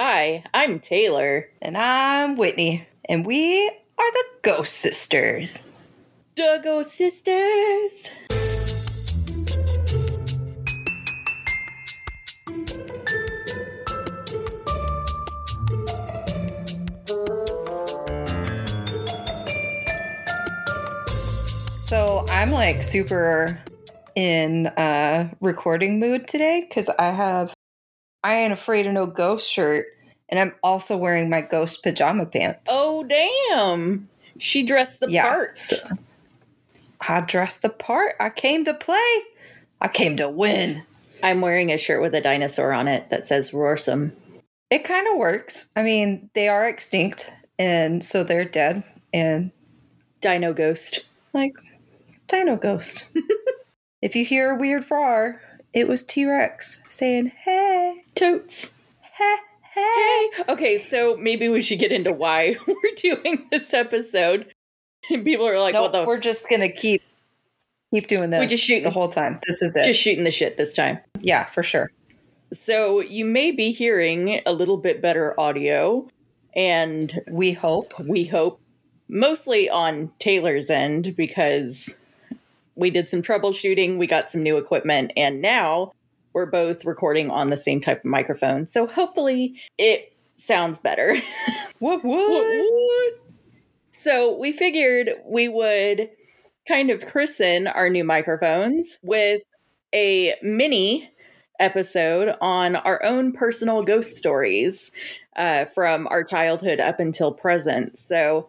Hi, I'm Taylor. And I'm Whitney. And we are the Ghost Sisters. Duggo Sisters. So I'm like super in uh recording mood today because I have I ain't afraid of no ghost shirt and I'm also wearing my ghost pajama pants. Oh, damn. She dressed the Yeah, part. so- I dressed the part. I came to play. I came to win. I'm wearing a shirt with a dinosaur on it that says Roarsome. It kind of works. I mean, they are extinct and so they're dead and Dino Ghost. like Dino Ghost. if you hear a weird roar, it was T Rex saying, Hey, Totes. hey, hey. Hey. Okay, so maybe we should get into why we're doing this episode. And people are like, No, what the we're just gonna keep keep doing this We just shoot- the whole time. This is it. just shooting the shit this time. yeah, for sure. So you may be hearing a little bit better audio, and We hope. we hope mostly on Taylor's end because we did some troubleshooting, we got some new equipment, and now we're both recording on the same type of microphone. So hopefully it sounds better. What woot. So we figured we would kind of christen our new microphones with a mini episode on our own personal ghost stories uh, from our childhood up until present. So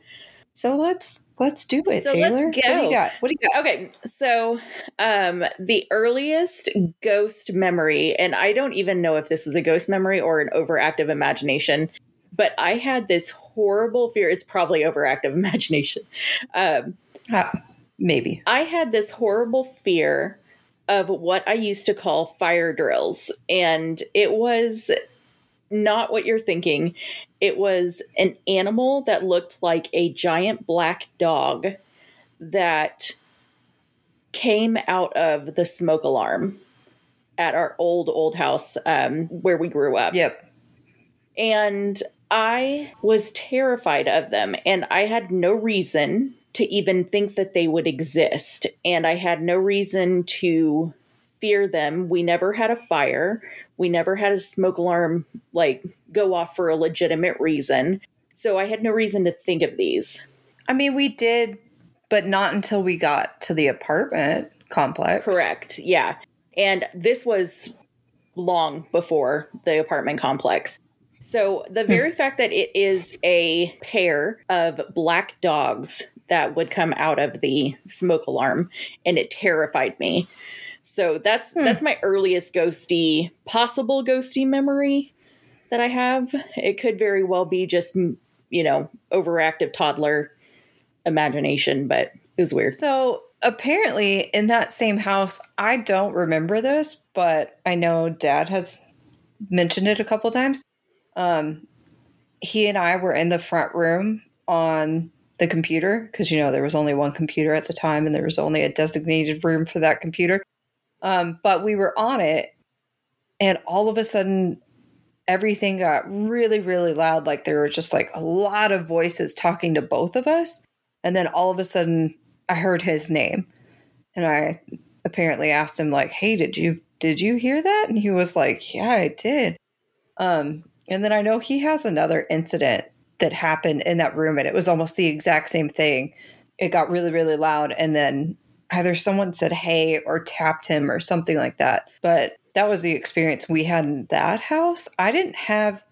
So let's let's do it, So Taylor. What do you got? What do you got? Okay, so um the earliest ghost memory, and I don't even know if this was a ghost memory or an overactive imagination, but I had this horrible fear. It's probably overactive imagination. Um, Ah, maybe. I had this horrible fear of what I used to call fire drills, and it was not what you're thinking. It was an animal that looked like a giant black dog that came out of the smoke alarm at our old old house um, where we grew up Yep. and I was terrified of them, and I had no reason to even think that they would exist, and I had no reason to fear them. We never had a fire, we never had a smoke alarm like go off for a legitimate reason, so I had no reason to think of these. I mean, we did, but not until we got to the apartment complex. Correct, yeah, and this was long before the apartment complex. So the hmm. very fact that it is a pair of black dogs that would come out of the smoke alarm and it terrified me. So that's Hmm. that's my earliest ghosty possible ghosty memory that I have. It could very well be just you know, overactive toddler imagination, but it was weird. So apparently, in that same house, I don't remember this, but I know Dad has mentioned it a couple times. Um, he and I were in the front room on the computer because you know there was only one computer at the time, and there was only a designated room for that computer. Um, but we were on it, and all of a sudden, everything got really, really loud. Like there were just like a lot of voices talking to both of us. And then all of a sudden, I heard his name, and I apparently asked him like, "Hey, did you did you hear that?" And he was like, "Yeah, I did." Um, and then I know he has another incident that happened in that room, and it was almost the exact same thing. It got really, really loud, and then either someone said "Hey" or tapped him or something like that. But that was the experience we had in that house. I didn't have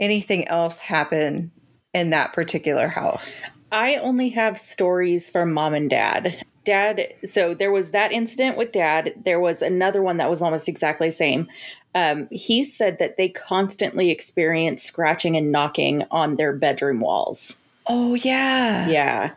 anything else happen in that particular house. I only have stories from mom and dad. Dad, so there was that incident with dad. There was another one that was almost exactly the same. Um, he said that they constantly experience scratching and knocking on their bedroom walls. Oh yeah. Yeah.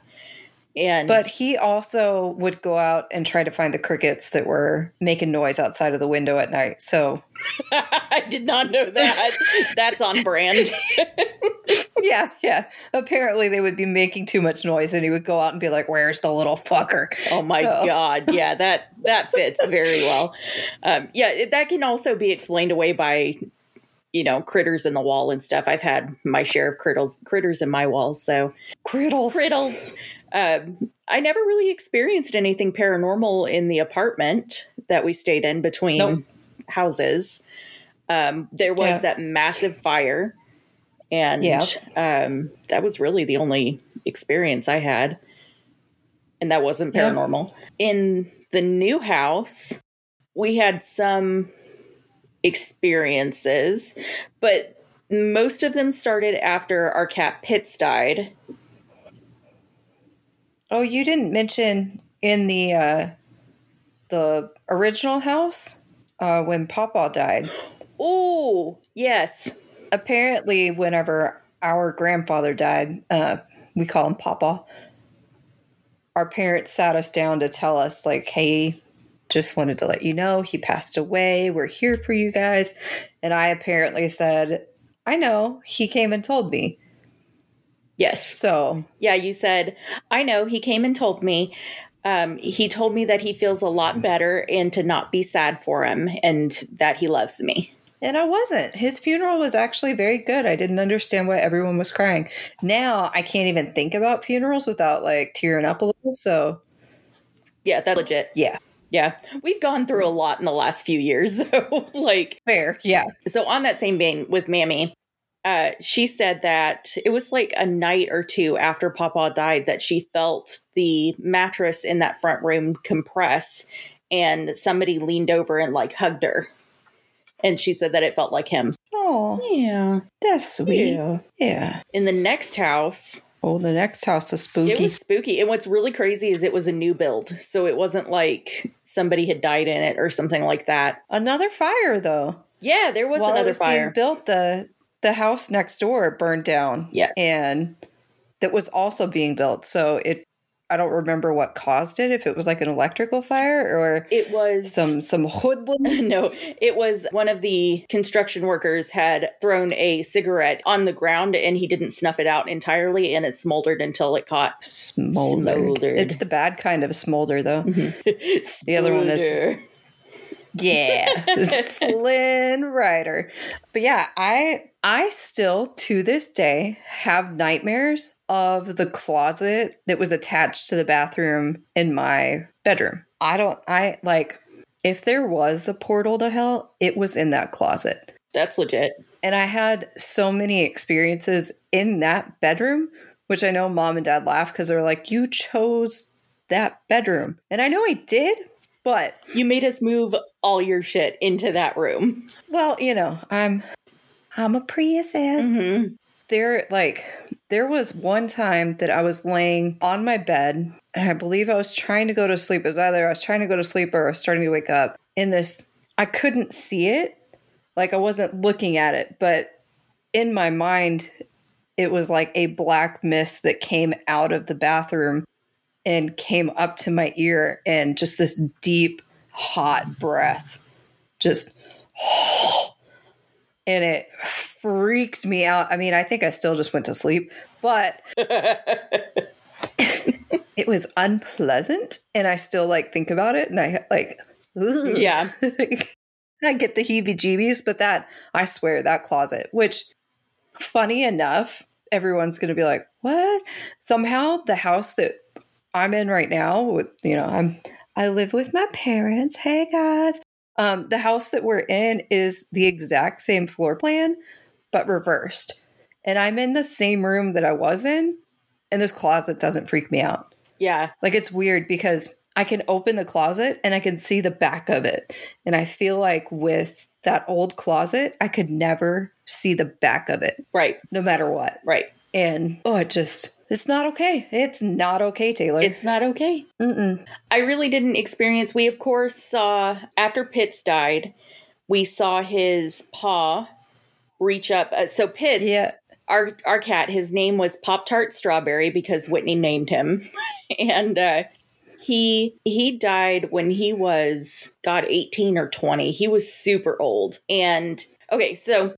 And But he also would go out and try to find the crickets that were making noise outside of the window at night. So, I did not know that. That's on brand. yeah, yeah. Apparently, they would be making too much noise, and he would go out and be like, "Where's the little fucker?" Oh my So- god, yeah, that that fits very well. Um, yeah, that can also be explained away by you know, critters in the wall and stuff. I've had my share of critters critters in my walls. So Crittles. crittles. Um, I never really experienced anything paranormal in the apartment that we stayed in between Nope. houses. Um, there was Yeah. that massive fire, and Yeah. um, that was really the only experience I had, and that wasn't Yeah. paranormal. In the new house, we had some experiences, but most of them started after our cat Pitts died. Oh, you didn't mention in the uh the original house uh when Papa died. Oh, yes. Apparently whenever our grandfather died, uh we call him Papa. Our parents sat us down to tell us like, "Hey, just wanted to let you know he passed away. We're here for you guys." And I apparently said, "I know. He came and told me." Yes. So, Yeah, you said, I know. He came and told me. Um, he told me that he feels a lot better and to not be sad for him and that he loves me. And I wasn't. His funeral was actually very good. I didn't understand why everyone was crying. Now I can't even think about funerals without like tearing up a little. So, Yeah, that's legit. yeah. Yeah. We've gone through a lot in the last few years, though. like, Fair. Yeah. so on that same vein with Mammy, uh, she said that it was like a night or two after Papa died that she felt the mattress in that front room compress and somebody leaned over and like hugged her. And she said that it felt like him. Oh, Yeah. that's sweet. Yeah. Yeah. In the next house, Oh, the next house is spooky. it was spooky. And what's really crazy is it was a new build. So it wasn't like somebody had died in it or something like that. another fire though. Yeah, there was While another was being fire. built, the the house next door burned down. Yes. And that was also being built. So it I don't remember what caused it, if it was like an electrical fire or It was some some hoodlum no, it was one of the construction workers had thrown a cigarette on the ground and he didn't snuff it out entirely and it smoldered until it caught. smoldered. Smoldered. It's the bad kind of smolder, though. Mm-hmm. the other one is- Smolder. Yeah, this Flynn Rider. But yeah, I I still to this day have nightmares of the closet that was attached to the bathroom in my bedroom. I don't. I like if there was a portal to hell, it was in that closet. That's legit. And I had so many experiences in that bedroom, which I know mom and dad laugh because they're like, you chose that bedroom. And I know I did, but You made us move all your shit into that room. well, you know, I'm I'm a princess. Mhm. There like there was one time that I was laying on my bed and I believe I was trying to go to sleep. It was either I was trying to go to sleep or I was starting to wake up. In this I couldn't see it. Like I wasn't looking at it, but in my mind it was like a black mist that came out of the bathroom and came up to my ear and just this deep hot breath. Just and it freaked me out. I mean, I think I still just went to sleep, but it was unpleasant and I still like think about it and I like ugh. Yeah. I get the heebie-jeebies, but that I swear that closet, which funny enough, everyone's going to be like, "What?" Somehow the house that I'm in right now with, you know, I'm I live with my parents. Hey guys. Um the house that we're in is the exact same floor plan but reversed. And I'm in the same room that I was in and this closet doesn't freak me out. Yeah. Like it's weird because I can open the closet and I can see the back of it. And I feel like with that old closet, I could never see the back of it, Right. no matter what. Right. And oh, it just, it's not okay. It's not okay, Taylor. It's not okay. Mm-mm. I really didn't experience. We, of course, saw after Pitts died, we saw his paw reach up. Uh, so Pitts, Yeah. our our cat, his name was Pop Tart Strawberry because Whitney named him, and uh, he he died when he was God eighteen or twenty. He was super old. And okay, so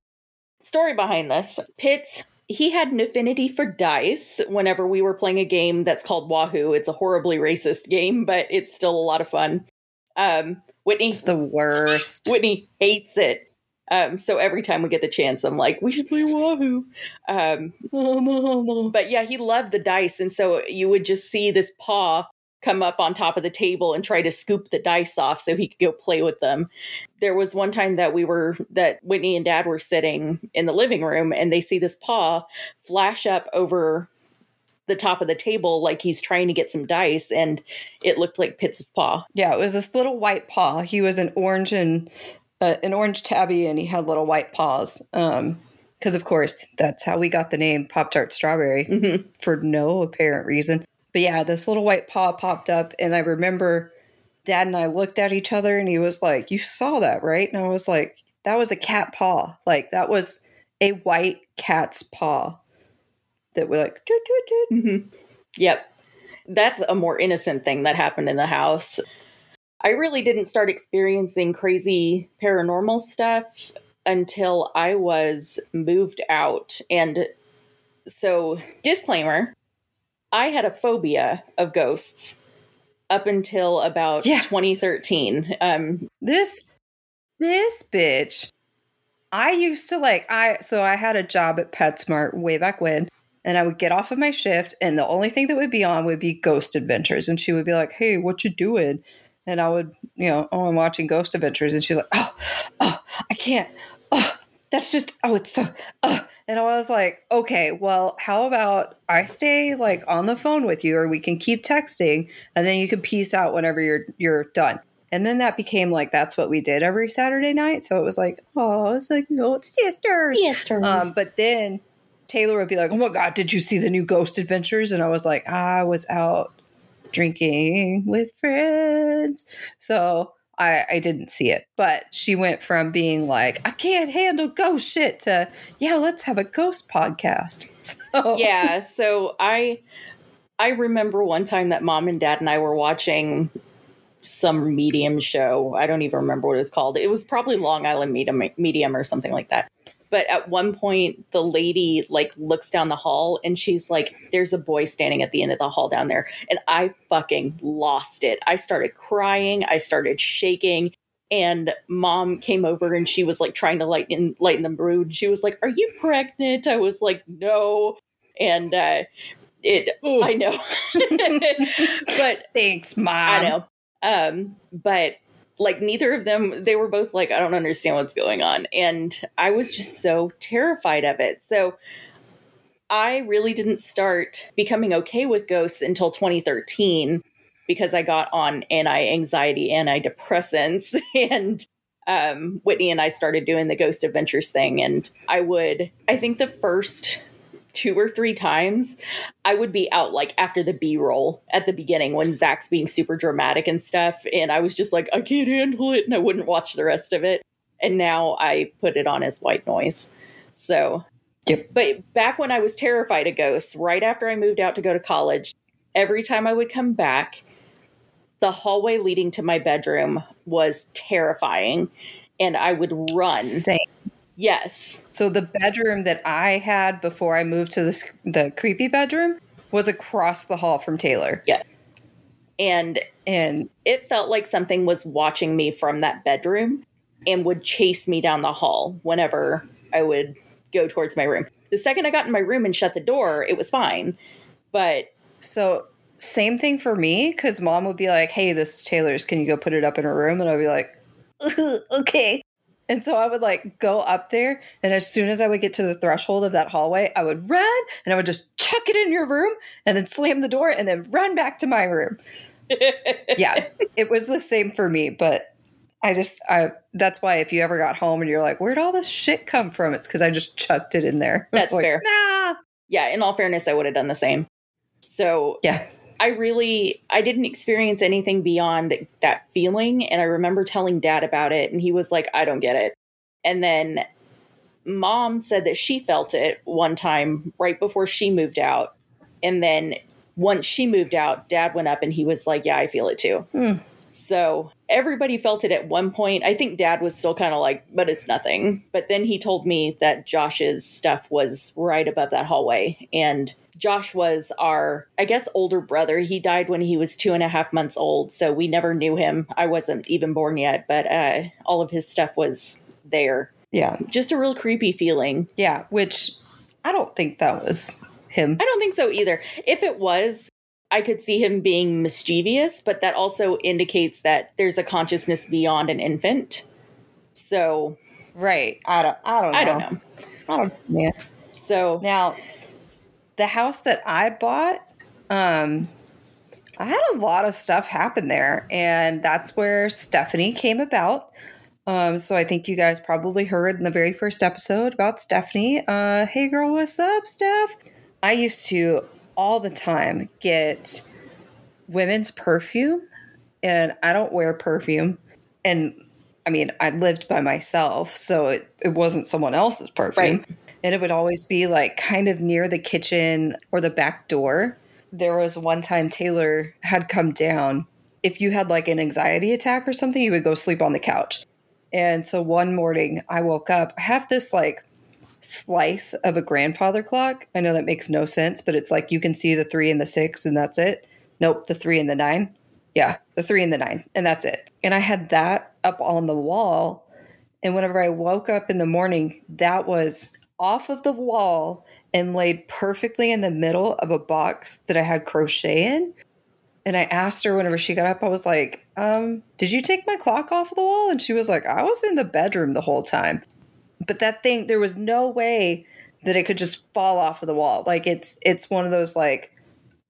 story behind this: Pitts. He had an affinity for dice whenever we were playing a game that's called Wahoo. It's a horribly racist game, but it's still a lot of fun. Um, Whitney It's the worst. Whitney hates it. Um, so every time we get the chance, I'm like, we should play Wahoo. Um, but yeah, he loved the dice. And so you would just see this paw come up on top of the table and try to scoop the dice off so he could go play with them. There was one time that we were, that Whitney and dad were sitting in the living room and they see this paw flash up over the top of the table like he's trying to get some dice and it looked like Pitts's paw. Yeah, it was this little white paw. He was an orange and uh, an orange tabby and he had little white paws. Um because of course that's how we got the name Pop Tart Strawberry Mhm. for no apparent reason. But yeah, this little white paw popped up and I remember dad and I looked at each other and he was like, "You saw that, right?" And I was like, "That was a cat paw. Like that was a white cat's paw." That were like. Mhm. Yep. That's a more innocent thing that happened in the house. I really didn't start experiencing crazy paranormal stuff until I was moved out. And so, disclaimer I had a phobia of ghosts up until about Yeah. 2013. Um, this this bitch i used to like i so i had a job at petsmart way back when and i would get off of my shift and the only thing that would be on would be ghost adventures and she would be like hey what you doing and i would you know oh i'm watching ghost adventures and she's like oh oh i can't oh that's just oh it's so oh and i was like okay well how about i stay like on the phone with you or we can keep texting and then you can peace out whenever you're you're done and then that became like that's what we did every Saturday night. So it was like, oh, it's like no, it's sisters. Um, but then Taylor would be like, "Oh my god, did you see the new Ghost Adventures?" And I was like, "I was out drinking with friends, so I, I didn't see it." But she went from being like, "I can't handle ghost shit" to, "Yeah, let's have a ghost podcast." So yeah so i i remember one time that mom and dad and i were watching some medium show i don't even remember what it was called it was probably long island medium, medium or something like that but at one point the lady like looks down the hall and she's like there's a boy standing at the end of the hall down there. And i fucking lost it. I started crying. I started shaking. And mom came over and she was like trying to lighten lighten the mood. She was like are you pregnant? I was like no. And uh it Ooh. i know. But thanks, mom. i know. Um but like neither of them they were both like i don't understand what's going on. And i was just so terrified of it. So i really didn't start becoming okay with ghosts until 2013 because i got on anti-anxiety antidepressants and um, whitney and i started doing the ghost adventures thing. And i would i think the first two or three times i would be out like after the b-roll at the beginning when Zak's being super dramatic and stuff and i was just like i can't handle it and i wouldn't watch the rest of it and now i put it on as white noise so Yep. but back when i was terrified of ghosts right after i moved out to go to college every time i would come back the hallway leading to my bedroom was terrifying and i would run Same. Yes So the bedroom that I had before I moved to this the creepy bedroom was across the hall from Taylor. Yeah. and And it felt like something was watching me from that bedroom and would chase me down the hall whenever I would go towards my room. The second I got in my room and shut the door, it was fine. But so same thing for me because mom would be like, "Hey, this is Taylor's. Can you go put it up in her room?" And I'd be like, "Okay." And so I would like go up there, and as soon as I would get to the threshold of that hallway, I would run and I would just chuck it in your room and then slam the door and then run back to my room. yeah, it was the same for me, but I just I that's why if you ever got home and you're like, where'd all this shit come from? It's because I just chucked it in there. That's Like, fair. Nah. yeah, in all fairness, I would have done the same. So Yeah. I really I didn't experience anything beyond that feeling and I remember telling dad about it and he was like I don't get it. And then mom said that she felt it one time right before she moved out. And then once she moved out, dad went up and he was like, "Yeah, I feel it too." Hmm. So everybody felt it at one point. I think dad was still kind of like, but it's nothing. But then he told me that Josh's stuff was right above that hallway. And Josh was our, I guess, older brother. He died when he was two and a half months old. So we never knew him. I wasn't even born yet, but uh, all of his stuff was there. Yeah. Just a real creepy feeling. Yeah. Which I don't think that was him. I don't think so either. If it was, I could see him being mischievous, but that also indicates that there's a consciousness beyond an infant. So Right. I don't I don't know. I don't know. I don't yeah. So Now, the house that I bought, um, I had a lot of stuff happen there, and that's where Stephanie came about. Um, so I think you guys probably heard in the very first episode about Stephanie. Uh, hey girl, what's up, Steph? I used to all the time get women's perfume, and I don't wear perfume. And I mean, I lived by myself, so it, it wasn't someone else's perfume. Right. And it would always be like kind of near the kitchen or the back door. There was one time Taylor had come down. If you had like an anxiety attack or something, you would go sleep on the couch. And so one morning I woke up. I have this like slice of a grandfather clock. I know that makes no sense, but it's like you can see the three and the six, and that's it. Nope, the three and the nine. Yeah, the three and the nine, and that's it. And I had that up on the wall. And whenever I woke up in the morning, that was off of the wall and laid perfectly in the middle of a box that I had crochet in. And I asked her whenever she got up, I was like, um, did you take my clock off of the wall? And she was like, I was in the bedroom the whole time. But that thing, there was no way that it could just fall off of the wall. Like it's it's one of those like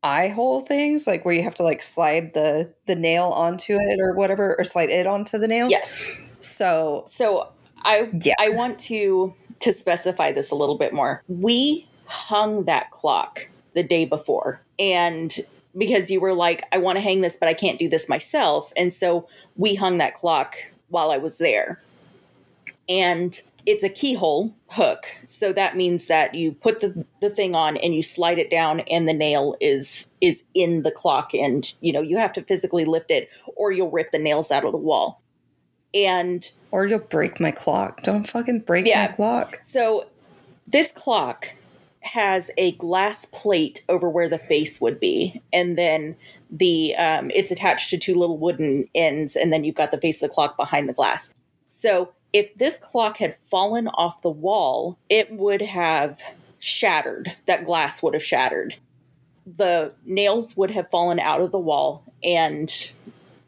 eye hole things, like where you have to like slide the the nail onto it or whatever, or slide it onto the nail. yes. So So I Yeah. I want to to specify this a little bit more. We hung that clock the day before and because you were like I want to hang this but I can't do this myself and so we hung that clock while I was there. And it's a keyhole hook. So that means that you put the, the thing on and you slide it down and the nail is is in the clock and you know you have to physically lift it or you'll rip the nails out of the wall. And or you'll break my clock. Don't fucking break Yeah. my clock. so this clock has a glass plate over where the face would be, and then the um, it's attached to two little wooden ends, and then you've got the face of the clock behind the glass. So if this clock had fallen off the wall, it would have shattered. That glass would have shattered. The nails would have fallen out of the wall, and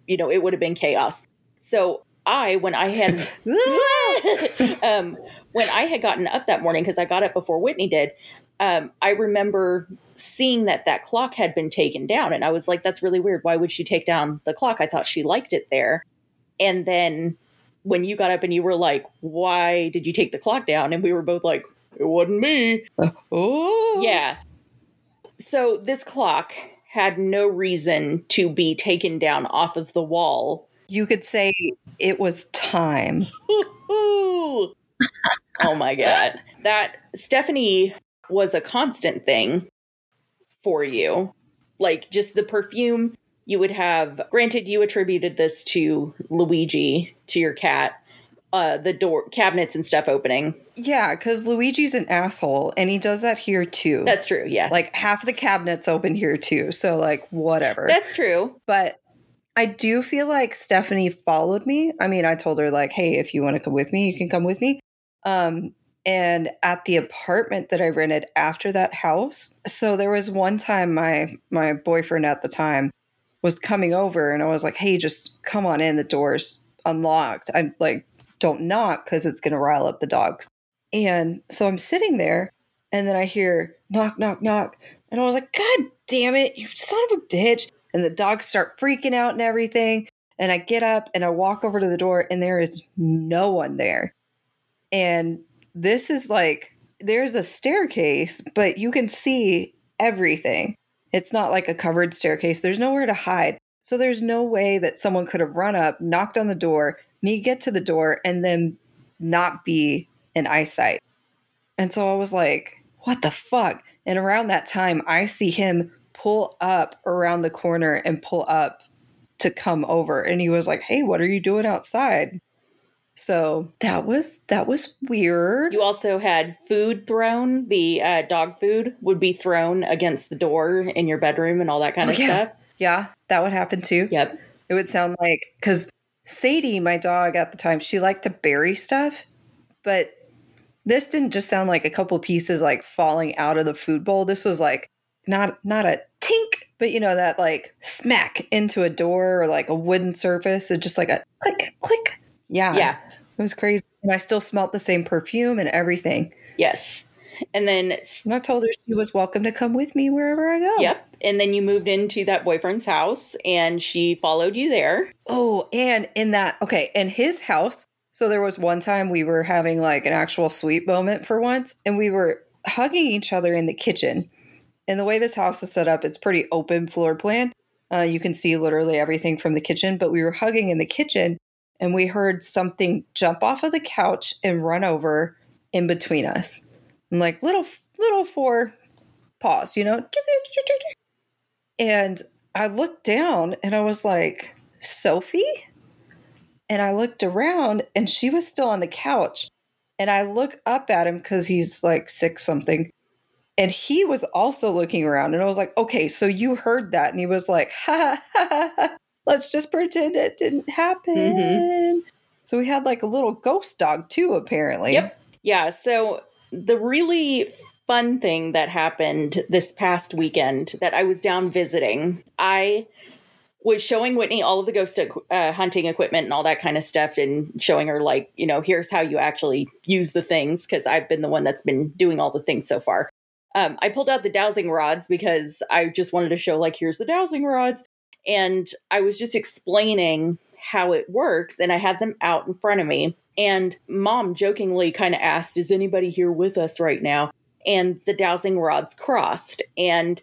you know it would have been chaos. So I, when I had um, when I had gotten up that morning, because I got up before Whitney did, um, I remember seeing that that clock had been taken down. And I was like, that's really weird. Why would she take down the clock? I thought she liked it there. And then when you got up and you were like, why did you take the clock down? And we were both like, it wasn't me. Uh, oh Yeah. So this clock had no reason to be taken down off of the wall You could say it was time. Oh my god. That Stephanie was a constant thing for you. Like just the perfume you would have granted you attributed this to Luigi, to your cat. Uh the door cabinets and stuff opening. Yeah, because Luigi's an asshole, and he does that here too. That's true, yeah. like half the cabinets open here too. So like whatever. That's true. but I do feel like Stephanie followed me. I mean, I told her like, "Hey, if you want to come with me, you can come with me." Um and at the apartment that I rented after that house. So there was one time my my boyfriend at the time was coming over and I was like, "Hey, just come on in. The door's unlocked." I'm like don't knock cuz it's going to rile up the dogs. And so I'm sitting there and then I hear knock knock knock and I was like, "God damn it, you son of a bitch." And the dogs start freaking out and everything. And I get up and I walk over to the door and there is no one there. And this is like there's a staircase, but you can see everything. It's not like a covered staircase. There's nowhere to hide. So there's no way that someone could have run up, knocked on the door, me get to the door, and then not be in eyesight. And so I was like, what the fuck? And around that time, I see him pull up around the corner and pull up to come over. And he was like, hey, what are you doing outside? So that was that was weird. You also had food thrown. The uh, dog food would be thrown against the door in your bedroom and all that kind Oh, of yeah. stuff. Yeah, that would happen too. Yep. It would sound like because Sadie, my dog at the time, she liked to bury stuff, but this didn't just sound like a couple pieces like falling out of the food bowl. This was like not not a tink, but you know that like smack into a door or like a wooden surface. It's just like a click, click. Yeah, Yeah. it was crazy. And I still smelt the same perfume and everything. Yes. And then, And I told her she was welcome to come with me wherever I go. yep. And then you moved into that boyfriend's house and she followed you there. Oh, and in that, okay, in his house. So there was one time we were having like an actual sweet moment for once, and we were hugging each other in the kitchen. And the way this house is set up, it's pretty open floor plan. Uh, you can see literally everything from the kitchen, but we were hugging in the kitchen and we heard something jump off of the couch and run over in between us. And like little, little four paws, you know? And I looked down and I was like, Sophie? And I looked around and she was still on the couch. And I look up at him because he's like six something. And he was also looking around. And I was like, okay, so you heard that. And he was like, ha ha ha, ha. Let's just pretend it didn't happen. Mhm. So we had like a little ghost dog too, apparently. Yep. Yeah. So the really fun thing that happened this past weekend that I was down visiting, I was showing Whitney all of the ghost uh, hunting equipment and all that kind of stuff and showing her like, you know, here's how you actually use the things because I've been the one that's been doing all the things so far. Um, I pulled out the dowsing rods because I just wanted to show like, here's the dowsing rods. And I was just explaining how it works and I had them out in front of me. And mom jokingly kind of asked, Is anybody here with us right now? And the dowsing rods crossed. And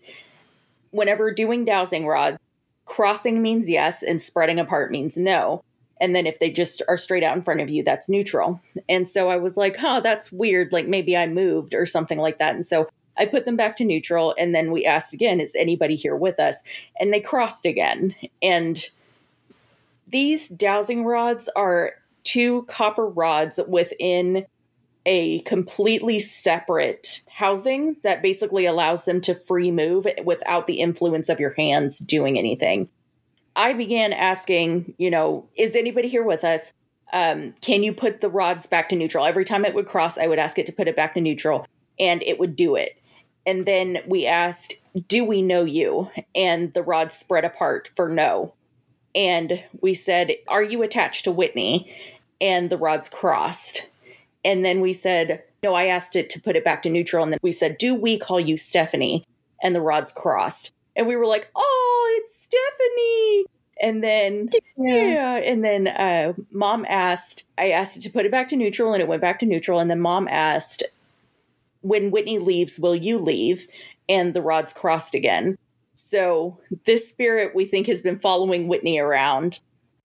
whenever doing dowsing rods, crossing means yes and spreading apart means no. And then if they just are straight out in front of you, that's neutral. And so I was like, huh, that's weird. Like maybe I moved or something like that. And so I put them back to neutral. And then we asked again, is anybody here with us? And they crossed again. And these dowsing rods are two copper rods within a completely separate housing that basically allows them to free move without the influence of your hands doing anything. I began asking, you know, is anybody here with us? Um, can you put the rods back to neutral? Every time it would cross, I would ask it to put it back to neutral, and it would do it. And then we asked, do we know you? And the rods spread apart for no. And we said, are you attached to Whitney? And the rods crossed. And then we said, no, I asked it to put it back to neutral. And then we said, do we call you Stephanie? And the rods crossed. And we were like, oh, it's Stephanie. And then, yeah. And then uh, mom asked, I asked it to put it back to neutral and it went back to neutral. And then mom asked, when Whitney leaves, will you leave? And the rods crossed again. So this spirit we think has been following Whitney around.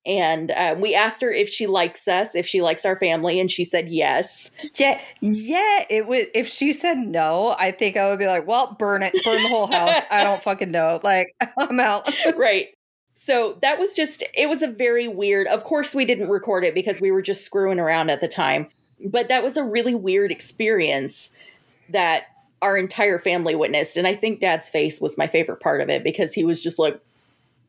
And uh, we asked her if she likes us, if she likes our family, and she said yes. Yeah, yeah. It would if she said no, I think I would be like, "Well, burn it, burn the whole house." I don't fucking know. Like, I'm out. right. So that was just, it was a very weird. Of course, we didn't record it because we were just screwing around at the time. But that was a really weird experience that our entire family witnessed. And I think dad's face was my favorite part of it because he was just like,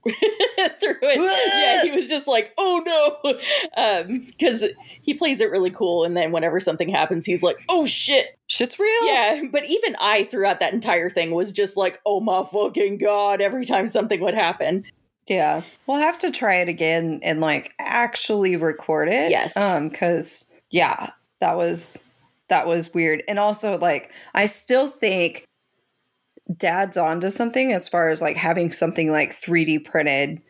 through it. yeah, he was just like, oh no. Um, because he plays it really cool. And then whenever something happens, he's like, oh shit. Shit's real. Yeah. But even I, throughout that entire thing, was just like, oh my fucking God, every time something would happen. Yeah. We'll have to try it again and like actually record it. Yes. Um, because yeah, that was that was weird. And also like I still think dad's onto something as far as like having something like 3D printed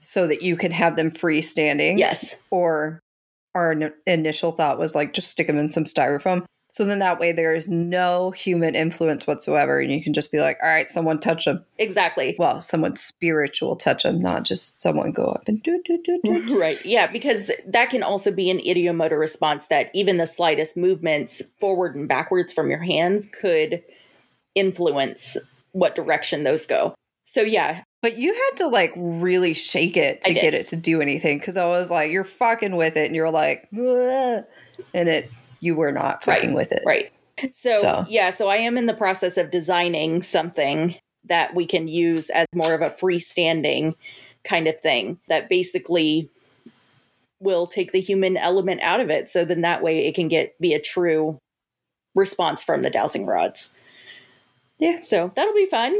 so that you can have them freestanding. Yes. Or our in- initial thought was like just stick them in some styrofoam. So then that way there is no human influence whatsoever, and you can just be like, "All right, someone touch them." Exactly. Well, someone spiritual touch them, not just someone go up and do do do do. Right. Yeah, because that can also be an ideomotor response that even the slightest movements forward and backwards from your hands could influence what direction those go. So yeah, But you had to like really shake it to get it to do anything because I was like, "You're fucking with it," and you're like, "Ugh," and it you were not fucking Right, with it. right. So, So. yeah, so I am in the process of designing something that we can use as more of a freestanding kind of thing that basically will take the human element out of it. So then that way it can get be a true response from the dowsing rods. Yeah. So that'll be fun.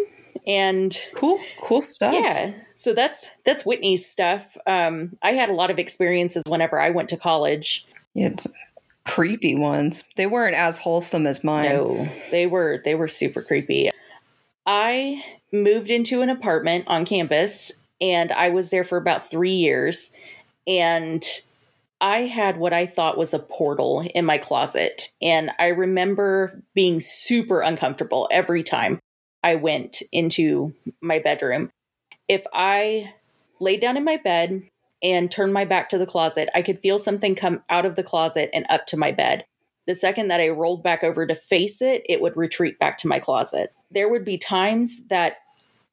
And Cool. Cool stuff. yeah, so that's that's Whitney's stuff. Um, I had a lot of experiences whenever I went to college. It's creepy ones. They weren't as wholesome as mine. No, they were they were super creepy. I moved into an apartment on campus and I was there for about 3 years and I had what I thought was a portal in my closet and I remember being super uncomfortable every time I went into my bedroom. If I laid down in my bed and turned my back to the closet, I could feel something come out of the closet and up to my bed. The second that I rolled back over to face it, it would retreat back to my closet. There would be times that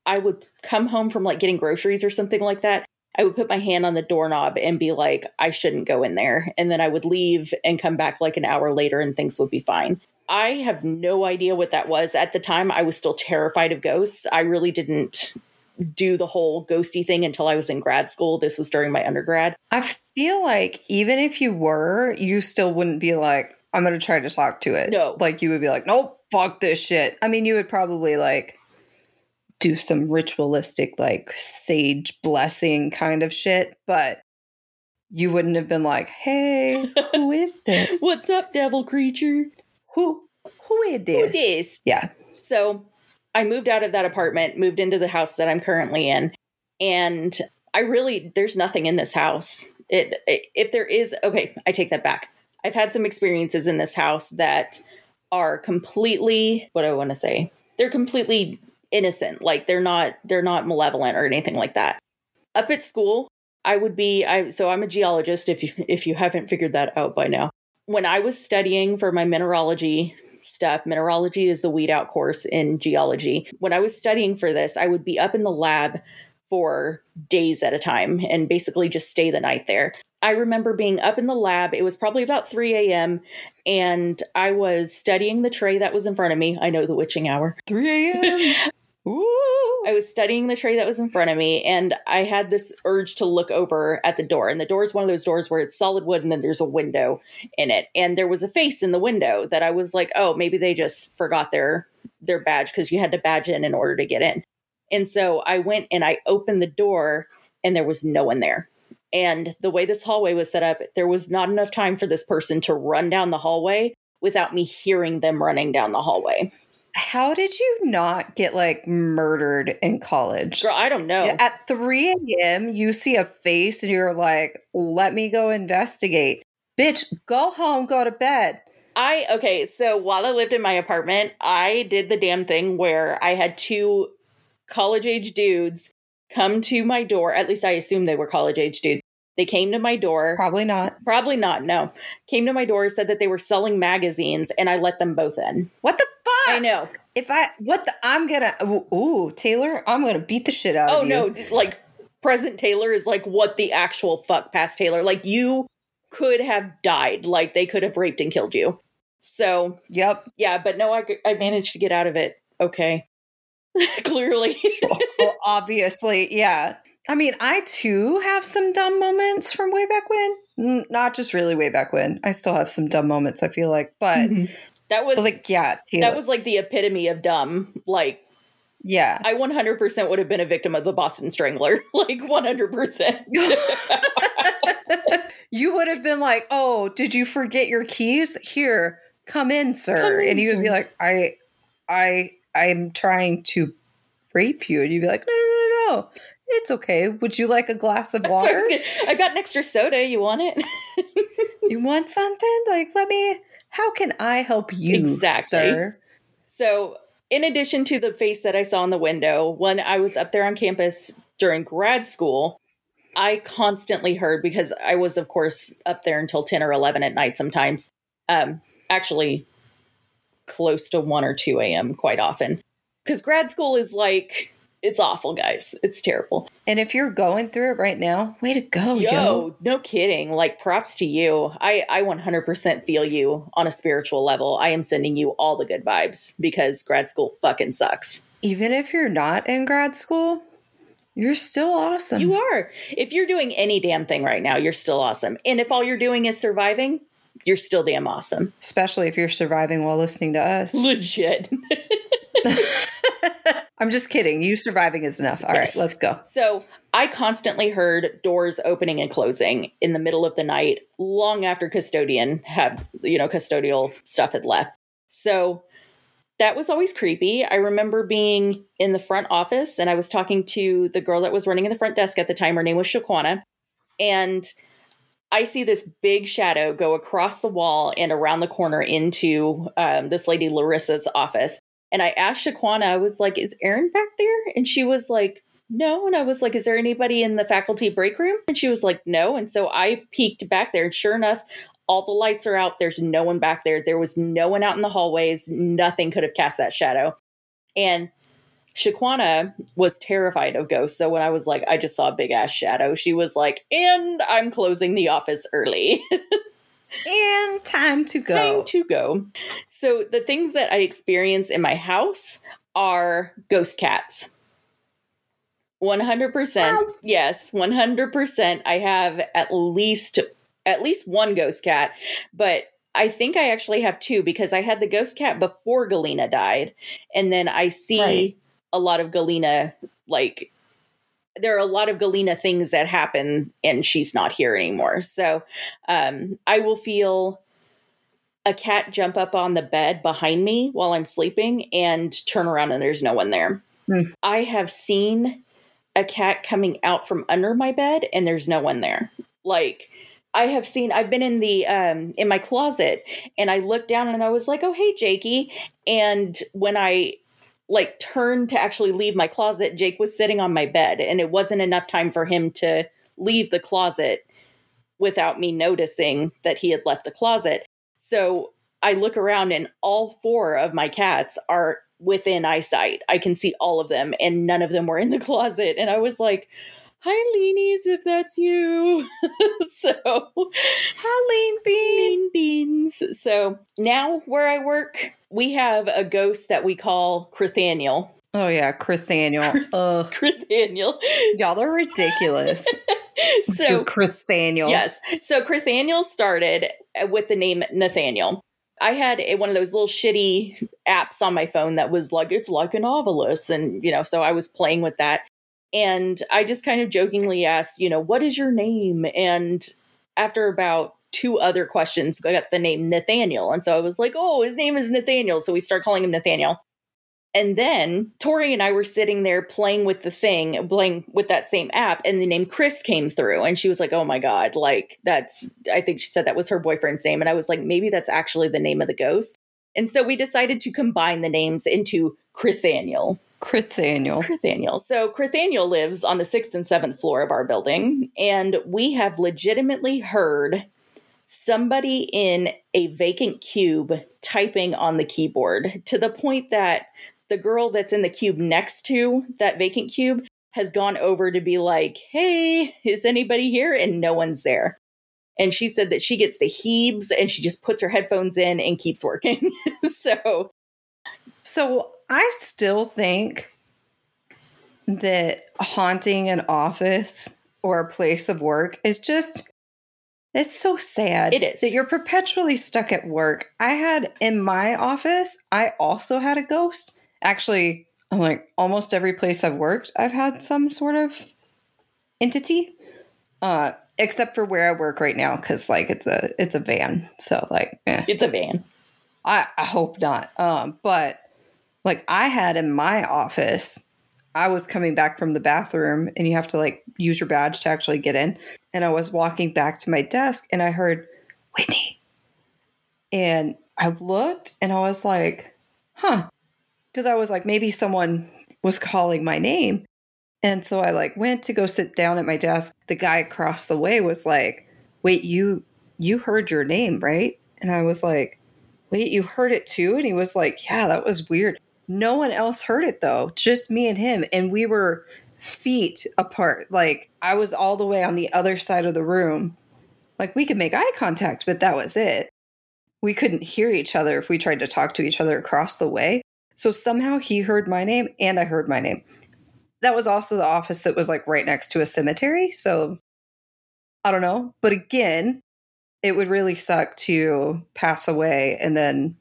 I would come home from like getting groceries or something like that. I would put my hand on the doorknob and be like, I shouldn't go in there. And then I would leave and come back like an hour later and things would be fine. I have no idea what that was. At the time, I was still terrified of ghosts. I really didn't do the whole ghosty thing until I was in grad school. This was during my undergrad. I feel like even if you were, you still wouldn't be like, I'm going to try to talk to it. No. Like you would be like, nope, fuck this shit. I mean, you would probably like do some ritualistic, like sage blessing kind of shit, but you wouldn't have been like, hey, who is this? What's up, devil creature? who? Who is Who this? this? Yeah. So I moved out of that apartment, moved into the house that I'm currently in, and I really there's nothing in this house. It, it if there is okay, I take that back. I've had some experiences in this house that are completely what I want to say. They're completely innocent. Like they're not they're not malevolent or anything like that. Up at school, I would be I so I'm a geologist if you if you haven't figured that out by now. When I was studying for my mineralogy stuff. Mineralogy is the weed out course in geology. When I was studying for this, I would be up in the lab for days at a time and basically just stay the night there. I remember being up in the lab. It was probably about 3 a.m. and I was studying the tray that was in front of me. I know the witching hour. 3 a.m. Ooh. I was studying the tray that was in front of me, and I had this urge to look over at the door. And the door is one of those doors where it's solid wood and then there's a window in it. And there was a face in the window that I was like, oh, maybe they just forgot their their badge because you had to badge in in order to get in. And so I went and I opened the door, and there was no one there. And the way this hallway was set up, there was not enough time for this person to run down the hallway without me hearing them running down the hallway. How did you not get like murdered in college? Girl, I don't know. At 3 a.m., you see a face and you're like, let me go investigate. Bitch, go home, go to bed. I okay, so while I lived in my apartment, I did the damn thing where I had two college age dudes come to my door. At least I assume they were college age dudes. They came to my door. Probably not. Probably not, no. Came to my door, said that they were selling magazines, and I let them both in. What the? I know. If I, what the, I'm gonna, ooh, Taylor, I'm gonna beat the shit out Oh of you. no, like present Taylor is like what the actual fuck past Taylor. Like you could have died. Like they could have raped and killed you. So Yep. yeah, but no, I, I managed to get out of it. Okay. Clearly. well, obviously, yeah. I mean, I too have some dumb moments from way back when. Not just really way back when. I still have some dumb moments, I feel like. But, mm-hmm. That was like, yeah, Taylor. that was like the epitome of dumb. Like yeah. I 100% would have been a victim of the Boston Strangler. Like 100%. you would have been like, "Oh, did you forget your keys? Here, come in, sir." Come in, and you would be like, "I, I, I'm trying to rape you," and you'd be like, "No, no, no, no, it's okay. Would you like a glass of I, water? gonna- I got an extra soda. You want it? you want something? Like, let me. How can I help you, Exactly. sir?" So, in addition to the face that I saw in the window, when I was up there on campus during grad school, I constantly heard because I was, of course, up there until 10 or 11 at night sometimes. Um, actually, close to 1 or 2 a.m. quite often. Because grad school is like, it's awful, guys. It's terrible. And if you're going through it right now, way to go, Yo, yo. no kidding. Like props to you. I I 100% feel you on a spiritual level. I am sending you all the good vibes because grad school fucking sucks. Even if you're not in grad school, You're still awesome. You are. If you're doing any damn thing right now, you're still awesome. And if all you're doing is surviving, you're still damn awesome. Especially if you're surviving while listening to us. Legit. I'm just kidding. You surviving is enough. All Yes. right, let's go. So I constantly heard doors opening and closing in the middle of the night, long after custodian had, you know, custodial stuff had left. So that was always creepy. I remember being in the front office and I was talking to the girl that was running in the front desk at the time. Her name was Shaquana. And I see this big shadow go across the wall and around the corner into um, this lady Larissa's office. And I asked Shaquana, I was like, is Erin back there? And she was like, no. And I was like, is there anybody in the faculty break room? And she was like, no. And so I peeked back there. And sure enough, all the lights are out. There's no one back there. There was no one out in the hallways. Nothing could have cast that shadow. And Shaquana was terrified of ghosts. So when I was like, I just saw a big ass shadow, she was like, and I'm closing the office early. And time to go. Time to go. So the things that I experience in my house are ghost cats. 100%. Wow. Yes, 100%. I have at least at least one ghost cat, but I think I actually have two because I had the ghost cat before Galena died and then I see Right. a lot of Galena like there are a lot of Galena things that happen and she's not here anymore. So um, I will feel a cat jump up on the bed behind me while I'm sleeping and turn around and there's no one there. Hmm. I have seen a cat coming out from under my bed and there's no one there. Like I have seen I've been in the um in my closet and I looked down and I was like, "Oh, hey Jakey." And when I like turned to actually leave my closet, Jake was sitting on my bed and it wasn't enough time for him to leave the closet without me noticing that he had left the closet. So I look around and all four of my cats are within eyesight. I can see all of them and none of them were in the closet. And I was like, Hi, Leanies, if that's you. so, Helene Bean. bean beans. So now where I work, we have a ghost that we call Crithaniel. Oh yeah, Crithaniel. Ugh. Crithaniel. Y'all are ridiculous. So Crithaniel. Yes. So Nathaniel started uh, with the name Nathaniel. I had a, one of those little shitty apps on my phone that was like, it's like an ovilus. And, you know, so I was playing with that. And I just kind of jokingly asked, you know, what is your name? And after about two other questions, I got the name Nathaniel. And so I was like, oh, his name is Nathaniel. So we start calling him Nathaniel. And then Tori and I were sitting there playing with the thing, playing with that same app, and the name Chris came through. And she was like, Oh my God, like that's, I think she said that was her boyfriend's name. And I was like, Maybe that's actually the name of the ghost. And so we decided to combine the names into Crithaniel. Crithaniel. Crithaniel. So Crithaniel lives on the sixth and seventh floor of our building, and we have legitimately heard somebody in a vacant cube typing on the keyboard to the point that the girl that's in the cube next to that vacant cube has gone over to be like, Hey, is anybody here? And no one's there. And she said that she gets the heaves and she just puts her headphones in and keeps working. so So I still think that haunting an office or a place of work is just it's so sad. It is. that you're perpetually stuck at work. I had in my office, I also had a ghost. Actually, I'm like almost every place I've worked, I've had some sort of entity. Uh except for where I work right now cuz like it's a it's a van. So like eh. it's a van. I, I hope not. Um, but like I had in my office, I was coming back from the bathroom and you have to like use your badge to actually get in. And I was walking back to my desk and I heard Whitney. And I looked and I was like, huh. Because I was like, maybe someone was calling my name. And so I like went to go sit down at my desk. The guy across the way was like, wait, you you heard your name, right? And I was like, wait, you heard it too? And he was like, yeah, that was weird. No one else heard it though, just me and him. And we were feet apart. Like I was all the way on the other side of the room. Like we could make eye contact, but that was it. We couldn't hear each other if we tried to talk to each other across the way. So somehow he heard my name and I heard my name. that was also the office that was like right next to a cemetery. So I don't know. But again, it would really suck to pass away and then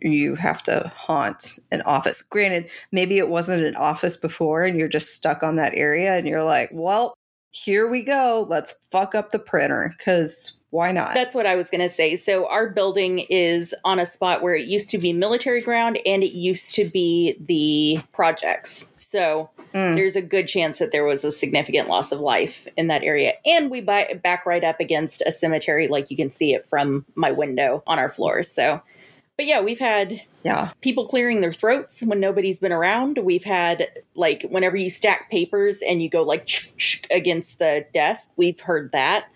you have to haunt an office. Granted, maybe it wasn't an office before and you're just stuck on that area and you're like, well, here we go. Let's fuck up the printer because why not? That's what I was going to say. So, our building is on a spot where it used to be military ground and it used to be the projects. So, Mm. there's a good chance that there was a significant loss of life in that area. And we buy, back right up against a cemetery, like you can see it from my window on our floors. So, but yeah, we've had yeah. people clearing their throats when nobody's been around. We've had like whenever you stack papers and you go like against the desk, we've heard that.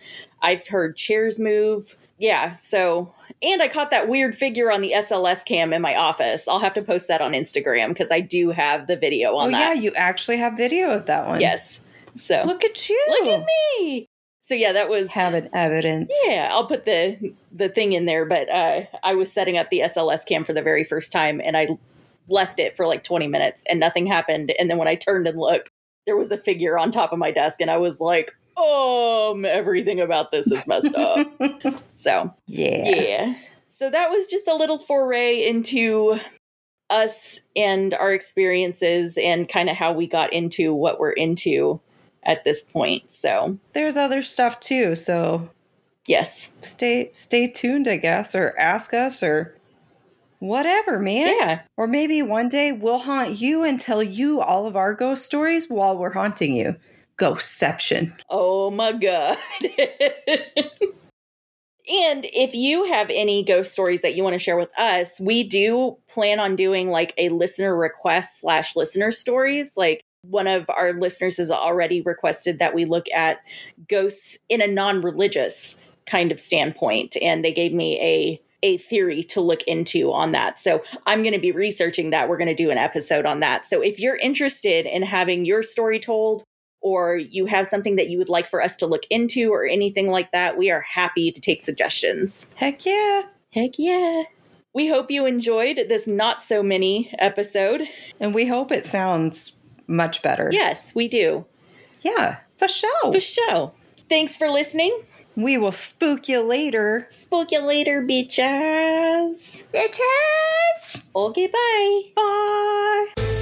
I've heard chairs move. Yeah, so and I caught that weird figure on the SLS cam in my office. I'll have to post that on Instagram because I do have the video on Oh, that. yeah. You actually have video of that one. Yes. So Look at you. look at me. So yeah, that was Having evidence. yeah, I'll put the the thing in there. But uh, I was setting up the SLS cam for the very first time, and I left it for like 20 minutes, and nothing happened. And then when I turned and looked, there was a figure on top of my desk, and I was like, "Um, everything about this is messed up." so yeah. yeah, so that was just a little foray into us and our experiences, and kind of how we got into what we're into at this point. So There's other stuff too. So yes, stay stay tuned, I guess, or ask us or whatever, man. yeah. Or maybe one day we'll haunt you and tell you all of our ghost stories while we're haunting you. Ghostception. Oh my god. and if you have any ghost stories that you want to share with us, we do plan on doing like a listener request slash listener stories. Like one of our listeners has already requested that we look at ghosts in a non-religious kind of standpoint, and they gave me a a theory to look into on that. So I'm going to be researching that. We're going to do an episode on that. So if you're interested in having your story told or you have something that you would like for us to look into or anything like that, we are happy to take suggestions. Heck yeah. Heck yeah. We hope you enjoyed this not so mini episode. And we hope it sounds much better. Yes, we do. Yeah, for sure. For sure. Thanks for listening. We will spook you later. Spook you later, bitches. Bitches! Okay, bye. Bye.